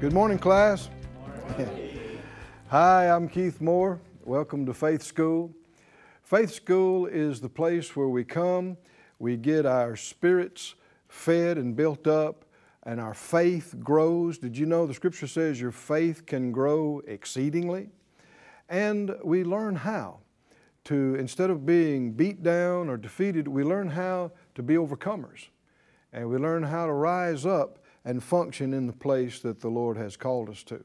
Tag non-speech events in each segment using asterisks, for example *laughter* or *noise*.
Good morning, class. *laughs* Hi, I'm Keith Moore. Welcome to Faith School. Faith School is the place where we come, we get our spirits fed and built up, and our faith grows. Did you know the scripture says your faith can grow exceedingly? And we learn how to, instead of being beat down or defeated, we learn how to be overcomers. And we learn how to rise up and function in the place that the Lord has called us to.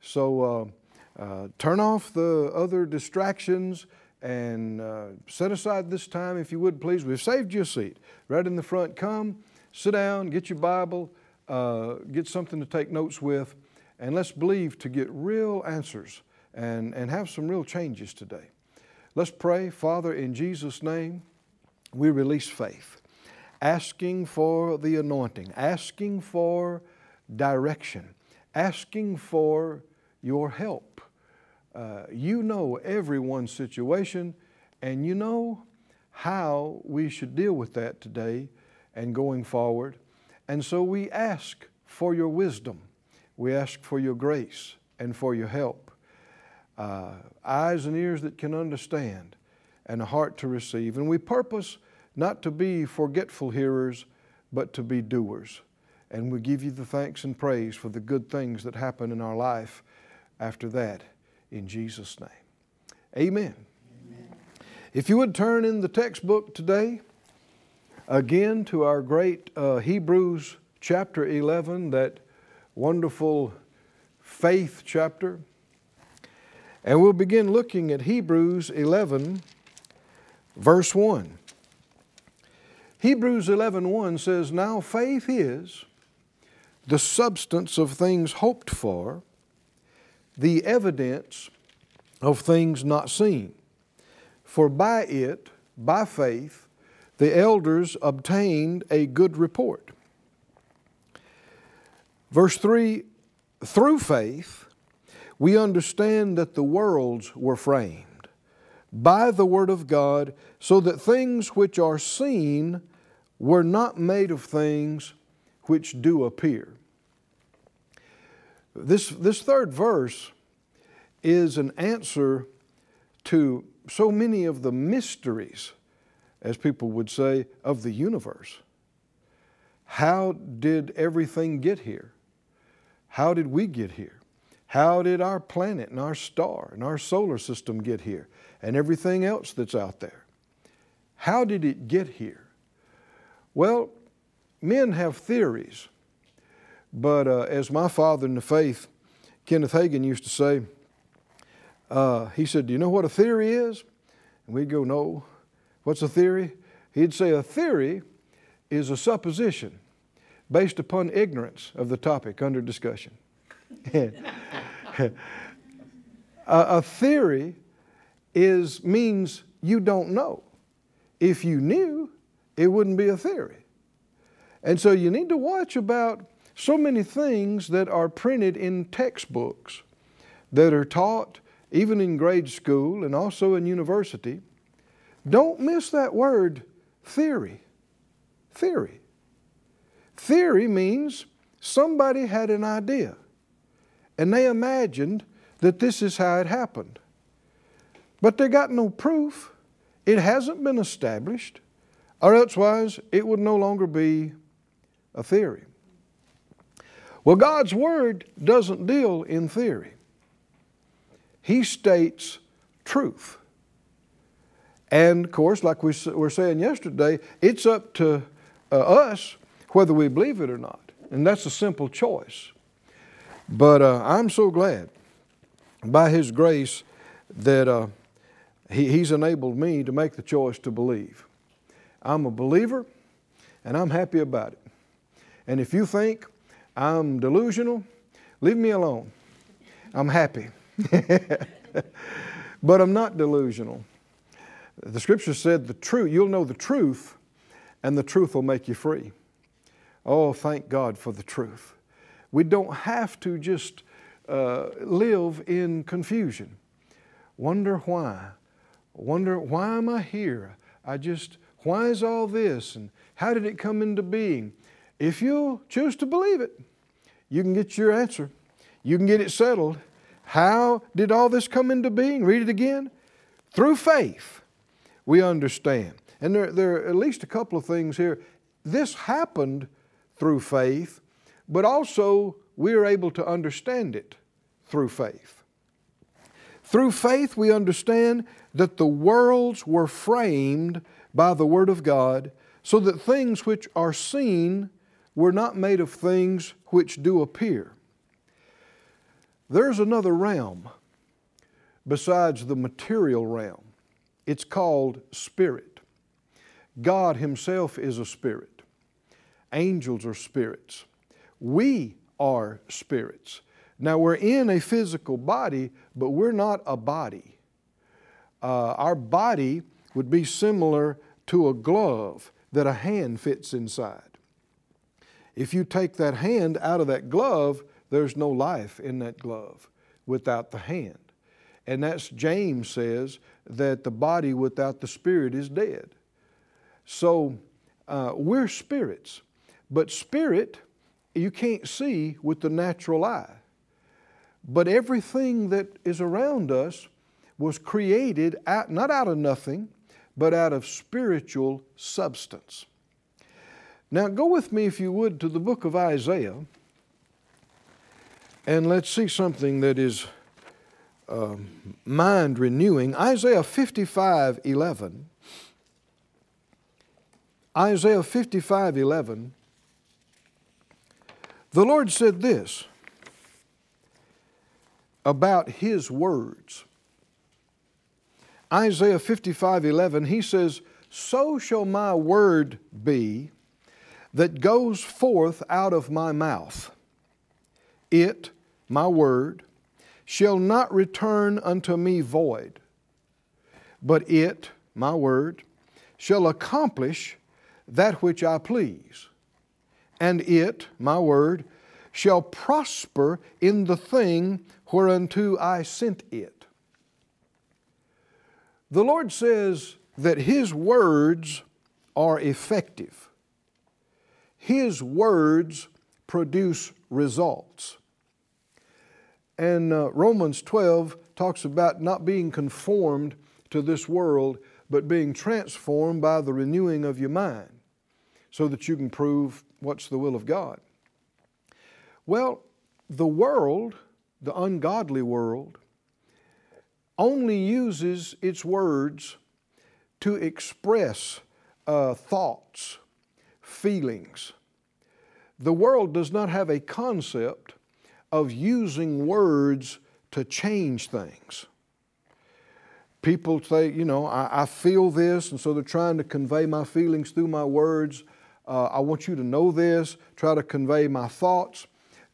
So uh, uh, turn off the other distractions and uh, set aside this time, if you would please. We've saved you a seat right in the front. Come, sit down, get your Bible, uh, get something to take notes with, and let's believe to get real answers and, and have some real changes today. Let's pray. Father, in Jesus' name, we release faith asking for the anointing, asking for direction, asking for your help. Uh, you know everyone's situation, and you know how we should deal with that today and going forward. And so we ask for your wisdom, we ask for your grace and for your help. Uh, eyes and ears that can understand, and a heart to receive. And we purpose not to be forgetful hearers, but to be doers. And we give you the thanks and praise for the good things that happen in our life after that, in Jesus' name. Amen. Amen. If you would turn in the textbook today, again to our great uh, Hebrews chapter 11, that wonderful faith chapter. And we'll begin looking at Hebrews 11, verse 1. Hebrews 11:1 says, "Now faith is the substance of things hoped for, the evidence of things not seen. For by it, by faith, the elders obtained a good report." Verse 3 Through faith, we understand that the worlds were framed by the Word of God, so that things which are seen were not made of things which do appear. This, this third verse is an answer to so many of the mysteries, as people would say, of the universe. How did everything get here? How did we get here? How did our planet and our star and our solar system get here and everything else that's out there? How did it get here? Well, men have theories, but uh, as my father in the faith, Kenneth Hagin, used to say, uh, he said, Do you know what a theory is? And we'd go, No. What's a theory? He'd say, A theory is a supposition based upon ignorance of the topic under discussion. *laughs* a, a theory is means you don't know. If you knew, it wouldn't be a theory. And so you need to watch about so many things that are printed in textbooks that are taught even in grade school and also in university. Don't miss that word theory. Theory. Theory means somebody had an idea and they imagined that this is how it happened. But they got no proof. It hasn't been established or elsewise it would no longer be a theory. Well, God's Word doesn't deal in theory, He states truth. And of course, like we were saying yesterday, it's up to uh, us whether we believe it or not. And that's a simple choice. But uh, I'm so glad by His grace that uh, he, He's enabled me to make the choice to believe. I'm a believer and I'm happy about it. And if you think I'm delusional, leave me alone. I'm happy. *laughs* but I'm not delusional. The scripture said the truth, you'll know the truth, and the truth will make you free. Oh, thank God for the truth. We don't have to just uh, live in confusion. Wonder why. Wonder why am I here? I just why is all this? And how did it come into being? If you choose to believe it, you can get your answer. You can get it settled. How did all this come into being? Read it again. Through faith, we understand. And there, there are at least a couple of things here. This happened through faith, but also we are able to understand it through faith. Through faith, we understand that the worlds were framed by the Word of God, so that things which are seen were not made of things which do appear. There's another realm besides the material realm. It's called spirit. God Himself is a spirit. Angels are spirits. We are spirits. Now we're in a physical body, but we're not a body. Uh, our body would be similar to a glove that a hand fits inside. If you take that hand out of that glove, there's no life in that glove without the hand. And that's James says that the body without the spirit is dead. So uh, we're spirits, but spirit you can't see with the natural eye. But everything that is around us was created out, not out of nothing, but out of spiritual substance. Now, go with me, if you would, to the book of Isaiah, and let's see something that is uh, mind renewing. Isaiah 55 11. Isaiah 55 11. The Lord said this about His words. Isaiah 55 11, He says, So shall my word be that goes forth out of my mouth. It, my word, shall not return unto me void, but it, my word, shall accomplish that which I please. And it, my word, shall prosper in the thing whereunto I sent it. The Lord says that His words are effective. His words produce results. And uh, Romans 12 talks about not being conformed to this world, but being transformed by the renewing of your mind so that you can prove what's the will of God. Well, the world, the ungodly world, only uses its words to express uh, thoughts, feelings. The world does not have a concept of using words to change things. People say, you know, I, I, feel this, and so they're trying to convey my feelings through my words. Uh, I want you to know this, try to convey my thoughts.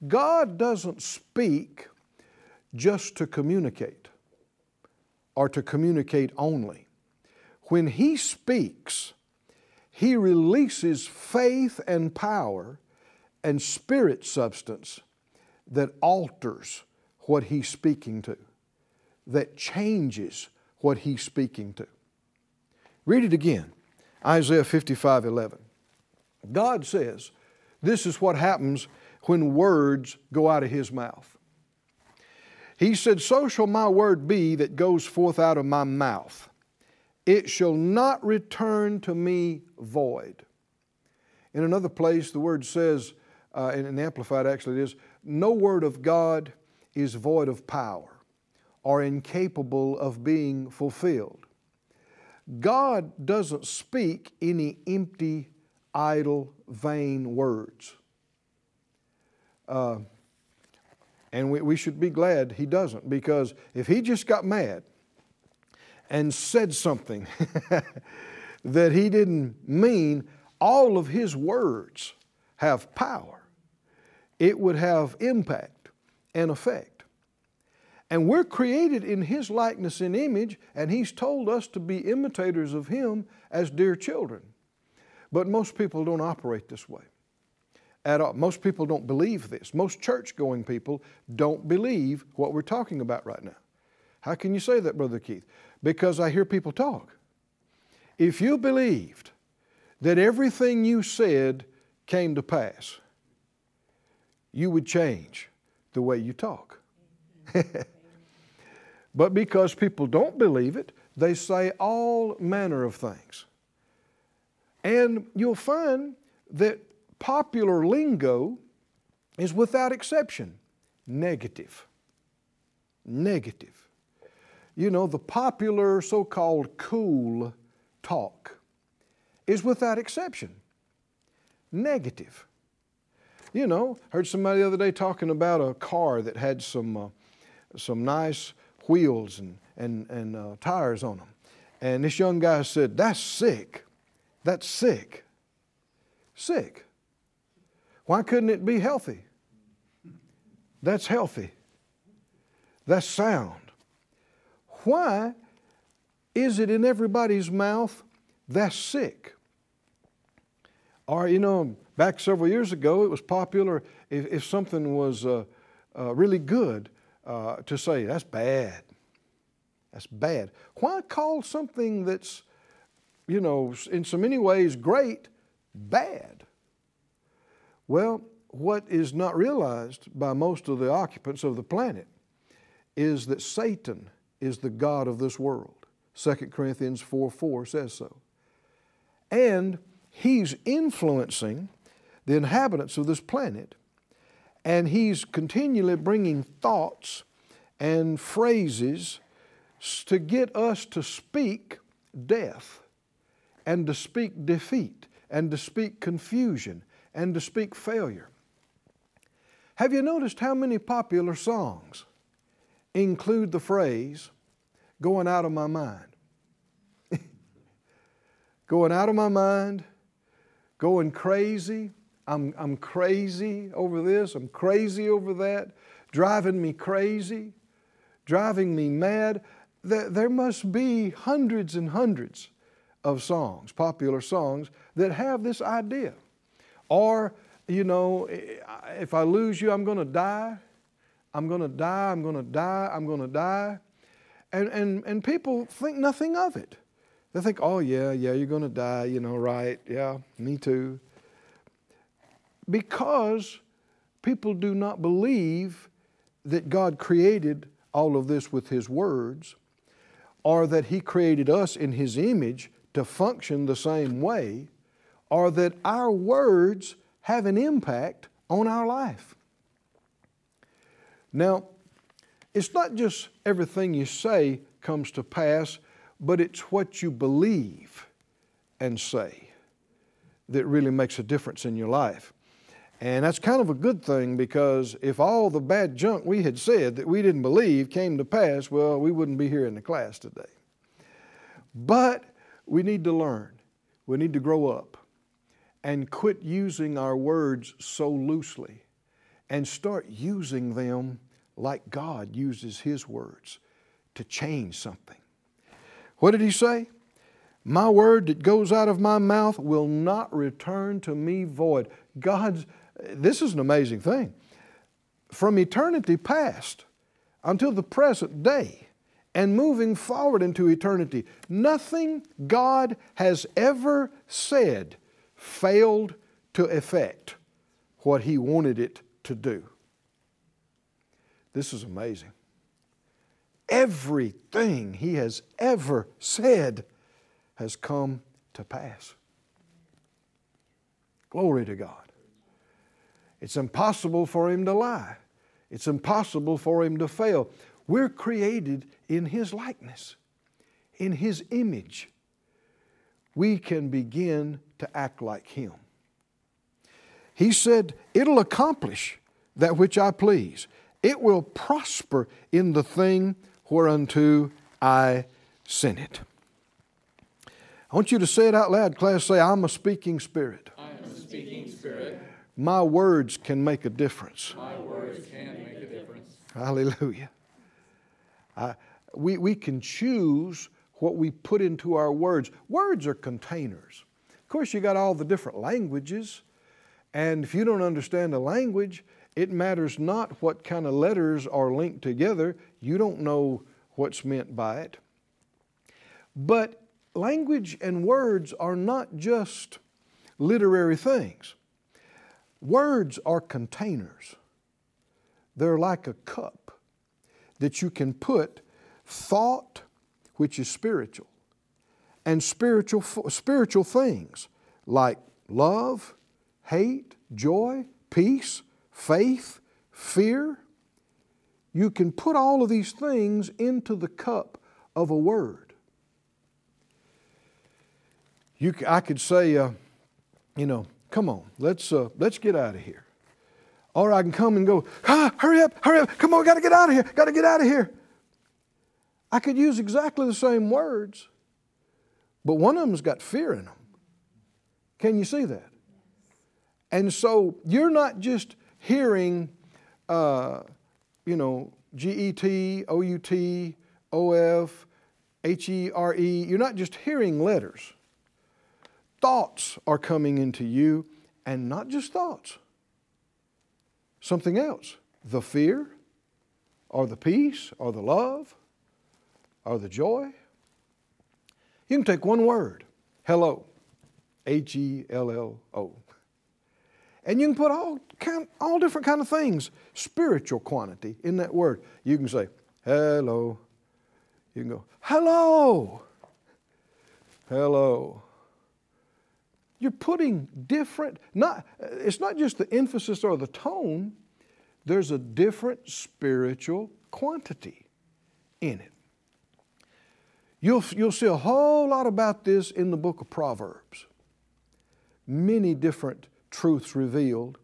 God doesn't speak just to communicate or to communicate only. When He speaks, He releases faith and power and spirit substance that alters what He's speaking to, that changes what He's speaking to. Read it again Isaiah 55 11. God says, This is what happens when words go out of His mouth. He said, So shall my word be that goes forth out of my mouth. It shall not return to me void. In another place, the word says, uh, in the Amplified actually it is, no word of God is void of power or incapable of being fulfilled. God doesn't speak any empty, idle, vain words. Uh, and we, we should be glad he doesn't, because if he just got mad and said something *laughs* that he didn't mean, all of his words have power. It would have impact and effect. And we're created in His likeness and image, and He's told us to be imitators of Him as dear children. But most people don't operate this way at all. Most people don't believe this. Most church going people don't believe what we're talking about right now. How can you say that, Brother Keith? Because I hear people talk. If you believed that everything you said came to pass, you would change the way you talk. *laughs* but because people don't believe it, they say all manner of things. And you'll find that popular lingo is without exception negative. Negative. You know, the popular so called cool talk is without exception negative. You know, heard somebody the other day talking about a car that had some, uh, some nice wheels and, and, and uh, tires on them. And this young guy said, That's sick. That's sick. Sick. Why couldn't it be healthy? That's healthy. That's sound. Why is it in everybody's mouth that's sick? Or, you know, back several years ago, it was popular if, if something was uh, uh, really good uh, to say, that's bad. That's bad. Why call something that's, you know, in so many ways great, bad? Well, what is not realized by most of the occupants of the planet is that Satan is the God of this world. 2 Corinthians 4 4 says so. And he's influencing the inhabitants of this planet, and he's continually bringing thoughts and phrases to get us to speak death and to speak defeat and to speak confusion and to speak failure. Have you noticed how many popular songs include the phrase, going out of my mind? *laughs* going out of my mind, going crazy. I'm, I'm crazy over this, I'm crazy over that, driving me crazy, driving me mad there must be hundreds and hundreds of songs, popular songs, that have this idea. Or, you know, if I lose you, I'm going to die. I'm going to die. I'm going to die. I'm going to die. And, and, and people think nothing of it. They think, oh, yeah, yeah, you're going to die, you know, right? Yeah, me too. Because people do not believe that God created all of this with His words or that He created us in His image to function the same way, or that our words have an impact on our life. Now, it's not just everything you say comes to pass, but it's what you believe and say that really makes a difference in your life. And that's kind of a good thing because if all the bad junk we had said that we didn't believe came to pass, well, we wouldn't be here in the class today. But we need to learn, we need to grow up and quit using our words so loosely and start using them like God uses His words to change something. What did He say? My word that goes out of my mouth will not return to me void. God's this is an amazing thing. From eternity past until the present day, and moving forward into eternity, nothing God has ever said failed to effect what He wanted it to do. This is amazing. Everything He has ever said has come to pass. Glory to God. It's impossible for him to lie. It's impossible for him to fail. We're created in his likeness, in his image. We can begin to act like him. He said, It'll accomplish that which I please. It will prosper in the thing whereunto I sent it. I want you to say it out loud, class. Say, I'm a speaking spirit. I'm a speaking spirit. My words can make a difference. My words can make a difference. Hallelujah. I, we, we can choose what we put into our words. Words are containers. Of course, you got all the different languages, and if you don't understand a language, it matters not what kind of letters are linked together. You don't know what's meant by it. But language and words are not just literary things. Words are containers. they're like a cup that you can put thought, which is spiritual, and spiritual, spiritual things like love, hate, joy, peace, faith, fear. You can put all of these things into the cup of a word. You, I could say, uh, you know, come on, let's, uh, let's get out of here. Or I can come and go, ah, hurry up, hurry up, come on, got to get out of here, got to get out of here. I could use exactly the same words, but one of them's got fear in them. Can you see that? And so you're not just hearing, uh, you know, G E T, O U T, O F, H E R E. You're not just hearing letters. Thoughts are coming into you, and not just thoughts, something else. The fear, or the peace, or the love, or the joy. You can take one word, hello, H E L L O. And you can put all, kind, all different kind of things, spiritual quantity in that word. You can say, hello. You can go, hello. Hello. You're putting different, not, it's not just the emphasis or the tone, there's a different spiritual quantity in it. You'll, you'll see a whole lot about this in the book of Proverbs. Many different truths revealed.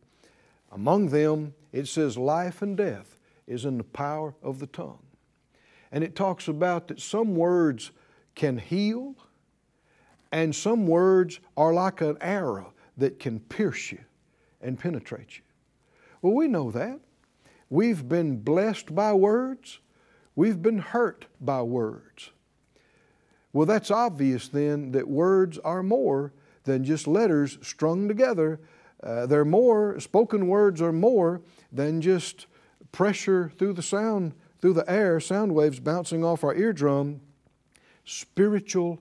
Among them, it says life and death is in the power of the tongue. And it talks about that some words can heal and some words are like an arrow that can pierce you and penetrate you. Well, we know that. We've been blessed by words, we've been hurt by words. Well, that's obvious then that words are more than just letters strung together. Uh, they're more, spoken words are more than just pressure through the sound, through the air, sound waves bouncing off our eardrum. Spiritual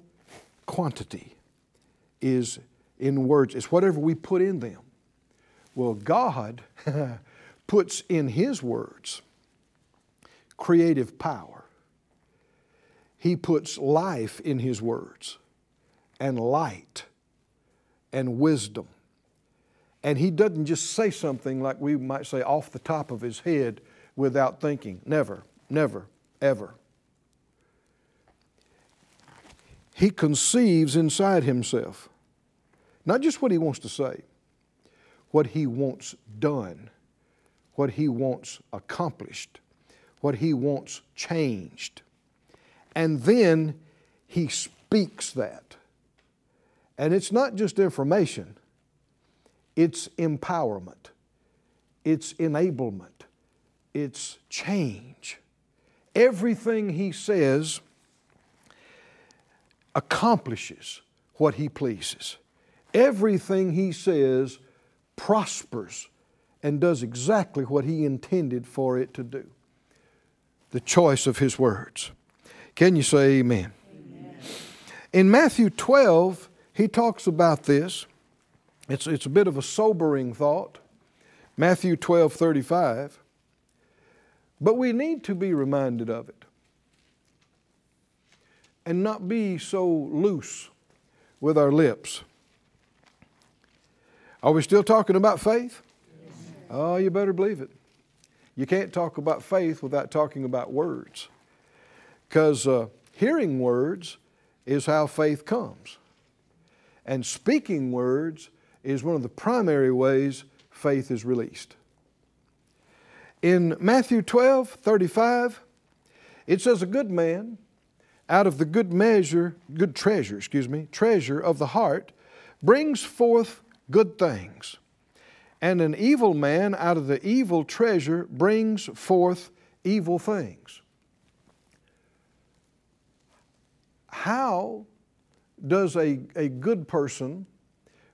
quantity is in words, it's whatever we put in them. Well, God *laughs* puts in His words creative power. He puts life in His words, and light, and wisdom. And He doesn't just say something like we might say off the top of His head without thinking. Never, never, ever. He conceives inside himself not just what he wants to say, what he wants done, what he wants accomplished, what he wants changed. And then he speaks that. And it's not just information, it's empowerment, it's enablement, it's change. Everything he says accomplishes what he pleases. Everything he says prospers and does exactly what he intended for it to do. The choice of his words. Can you say amen? amen? In Matthew 12, he talks about this. It's, it's a bit of a sobering thought. Matthew 12, 35. But we need to be reminded of it and not be so loose with our lips. Are we still talking about faith? Oh, you better believe it. You can't talk about faith without talking about words. Because uh, hearing words is how faith comes. And speaking words is one of the primary ways faith is released. In Matthew 12, 35, it says, A good man out of the good measure, good treasure, excuse me, treasure of the heart, brings forth good things. And an evil man out of the evil treasure brings forth evil things. How does a, a good person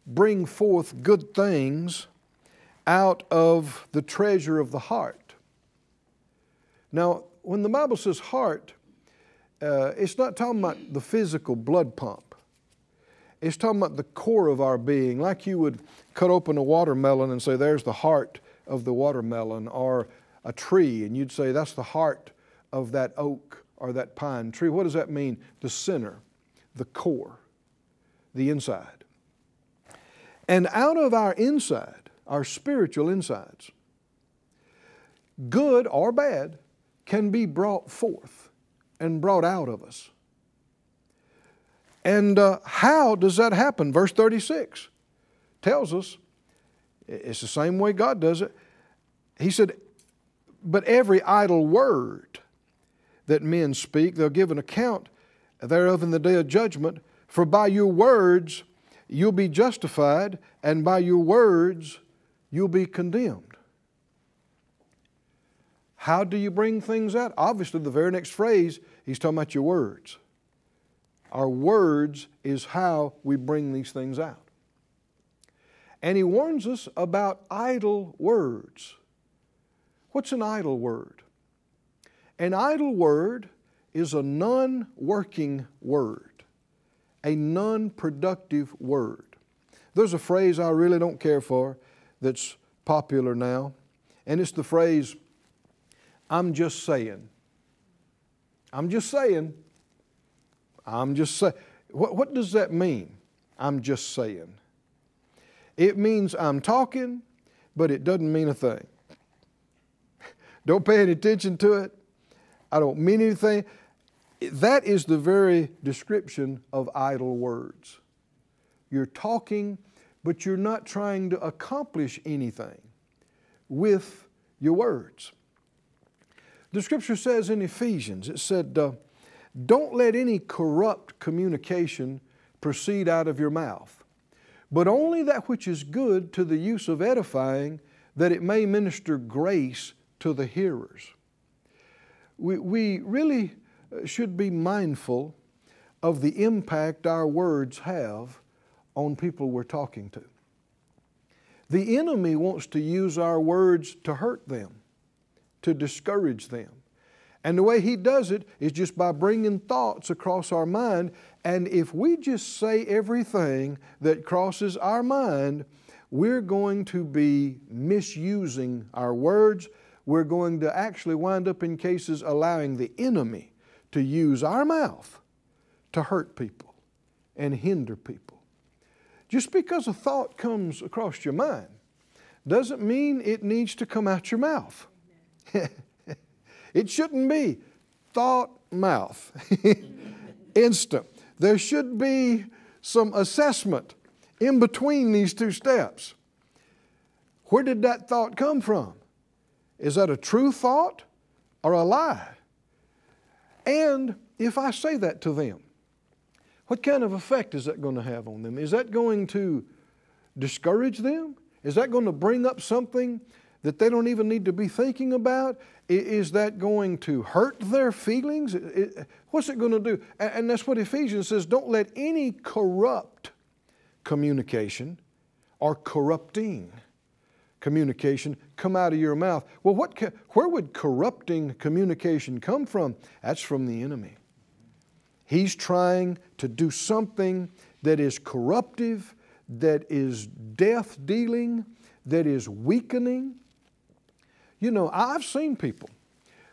bring forth good things out of the treasure of the heart? Now, when the Bible says heart, uh, it's not talking about the physical blood pump. It's talking about the core of our being, like you would cut open a watermelon and say, there's the heart of the watermelon, or a tree and you'd say that's the heart of that oak or that pine tree. What does that mean? The center, the core, the inside. And out of our inside, our spiritual insides, good or bad, can be brought forth and brought out of us. And uh, how does that happen? Verse 36 tells us it's the same way God does it. He said, But every idle word that men speak, they'll give an account thereof in the day of judgment. For by your words you'll be justified, and by your words you'll be condemned. How do you bring things out? Obviously, the very next phrase, he's talking about your words. Our words is how we bring these things out. And he warns us about idle words. What's an idle word? An idle word is a non working word, a non productive word. There's a phrase I really don't care for that's popular now, and it's the phrase, I'm just saying. I'm just saying. I'm just saying. What, what does that mean? I'm just saying. It means I'm talking, but it doesn't mean a thing. *laughs* don't pay any attention to it. I don't mean anything. That is the very description of idle words. You're talking, but you're not trying to accomplish anything with your words. The scripture says in Ephesians, it said, uh, Don't let any corrupt communication proceed out of your mouth but only that which is good to the use of edifying, that it may minister grace to the hearers. We, we really uh, should be mindful of the impact our words have on people we're talking to. The enemy wants to use our words to hurt them, to discourage them. And the way he does it is just by bringing thoughts across our mind and if we just say everything that crosses our mind, we're going to be misusing our words. We're going to actually wind up in cases allowing the enemy to use our mouth to hurt people and hinder people. Just because a thought comes across your mind doesn't mean it needs to come out your mouth. *laughs* it shouldn't be thought mouth. *laughs* Instant there should be some assessment in between these two steps. Where did that thought come from? Is that a true thought or a lie? And if I say that to them, what kind of effect is that going to have on them? Is that going to discourage them? Is that going to bring up something that they don't even need to be thinking about? Is that going to hurt their feelings? What's it going to do? And that's what Ephesians says don't let any corrupt communication or corrupting communication come out of your mouth. Well, what, where would corrupting communication come from? That's from the enemy. He's trying to do something that is corruptive, that is death dealing, that is weakening, you know, I've seen people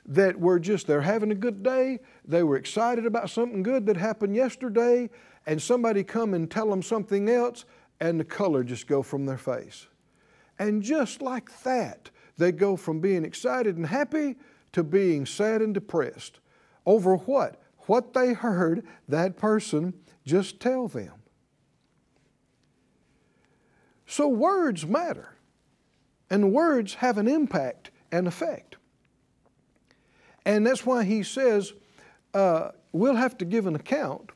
that were just, they're having a good day, they were excited about something good that happened yesterday, and somebody come and tell them something else, and the color just go from their face. And just like that, they go from being excited and happy to being sad and depressed. Over what? What they heard that person just tell them. So words matter. And words have an impact and effect. And that's why he says uh, we'll have to give an account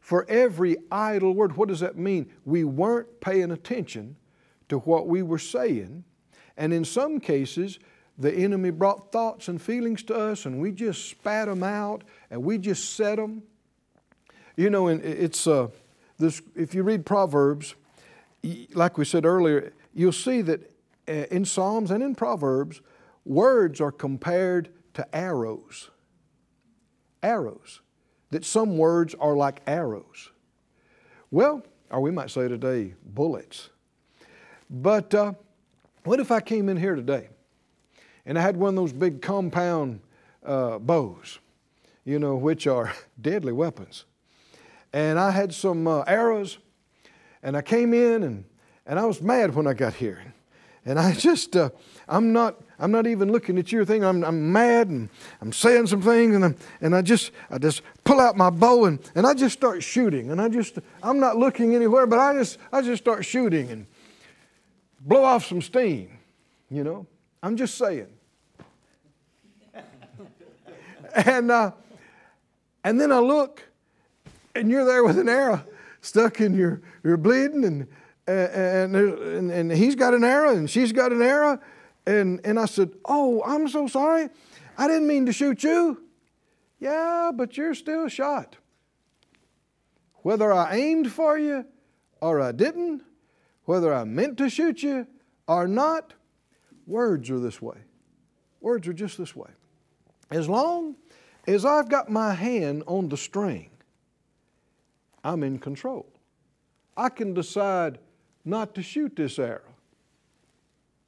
for every idle word. What does that mean? We weren't paying attention to what we were saying. And in some cases, the enemy brought thoughts and feelings to us, and we just spat them out and we just said them. You know, and it's uh, this. If you read Proverbs, like we said earlier, you'll see that uh, in Psalms and in Proverbs, words are compared to arrows. Arrows. That some words are like arrows. Well, or we might say today, bullets. But uh, what if I came in here today and I had one of those big compound uh, bows, you know, which are *laughs* deadly weapons. And I had some uh, arrows, and I came in, and, and I was mad when I got here. And I *laughs* just, uh, I'm not, I'm not even looking at your thing. I'm, I'm mad and I'm saying some things and, I'm, and I just, I just pull out my bow and, and I just start shooting. And I just, I'm not looking anywhere, but I just, I just start shooting and blow off some steam, you know. I'm just saying. *laughs* and, uh, and then I look and you're there with an arrow stuck in your, you're bleeding and, and, and, and he's got an arrow and she's got an arrow. And, and I said, Oh, I'm so sorry. I didn't mean to shoot you. Yeah, but you're still shot. Whether I aimed for you or I didn't, whether I meant to shoot you or not, words are this way. Words are just this way. As long as I've got my hand on the string, I'm in control. I can decide not to shoot this arrow.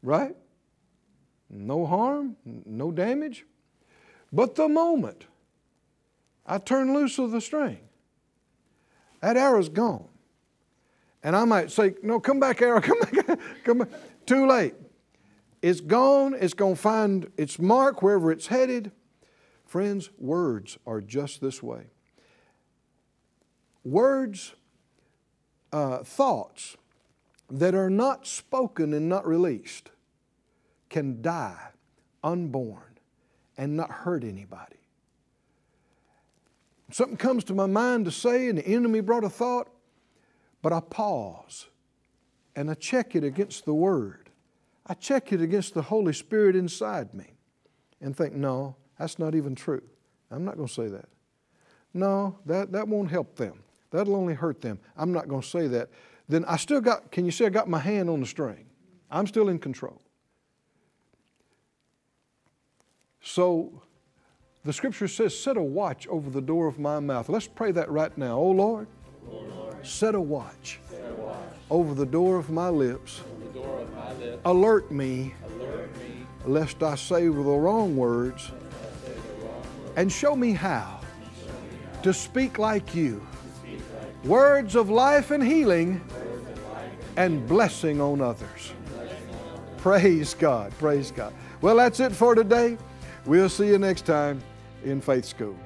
Right? No harm, no damage. But the moment I turn loose of the string, that arrow's gone. And I might say, No, come back, arrow, *laughs* come back, come back. Too late. It's gone, it's going to find its mark wherever it's headed. Friends, words are just this way. Words, uh, thoughts that are not spoken and not released can die unborn and not hurt anybody. Something comes to my mind to say, and the enemy brought a thought, but I pause and I check it against the Word. I check it against the Holy Spirit inside me and think, no, that's not even true. I'm not going to say that. No, that, that won't help them. That'll only hurt them. I'm not going to say that. Then I still got, can you see I got my hand on the string? I'm still in control. So the scripture says, Set a watch over the door of my mouth. Let's pray that right now. Oh Lord, oh Lord set, a watch, set a watch over the door of my lips. Of my lips. Alert, me, Alert me, lest I say the wrong words, and show me how to speak like you words of life and healing and blessing on others. Praise God. Praise God. Well, that's it for today. We'll see you next time in Faith School.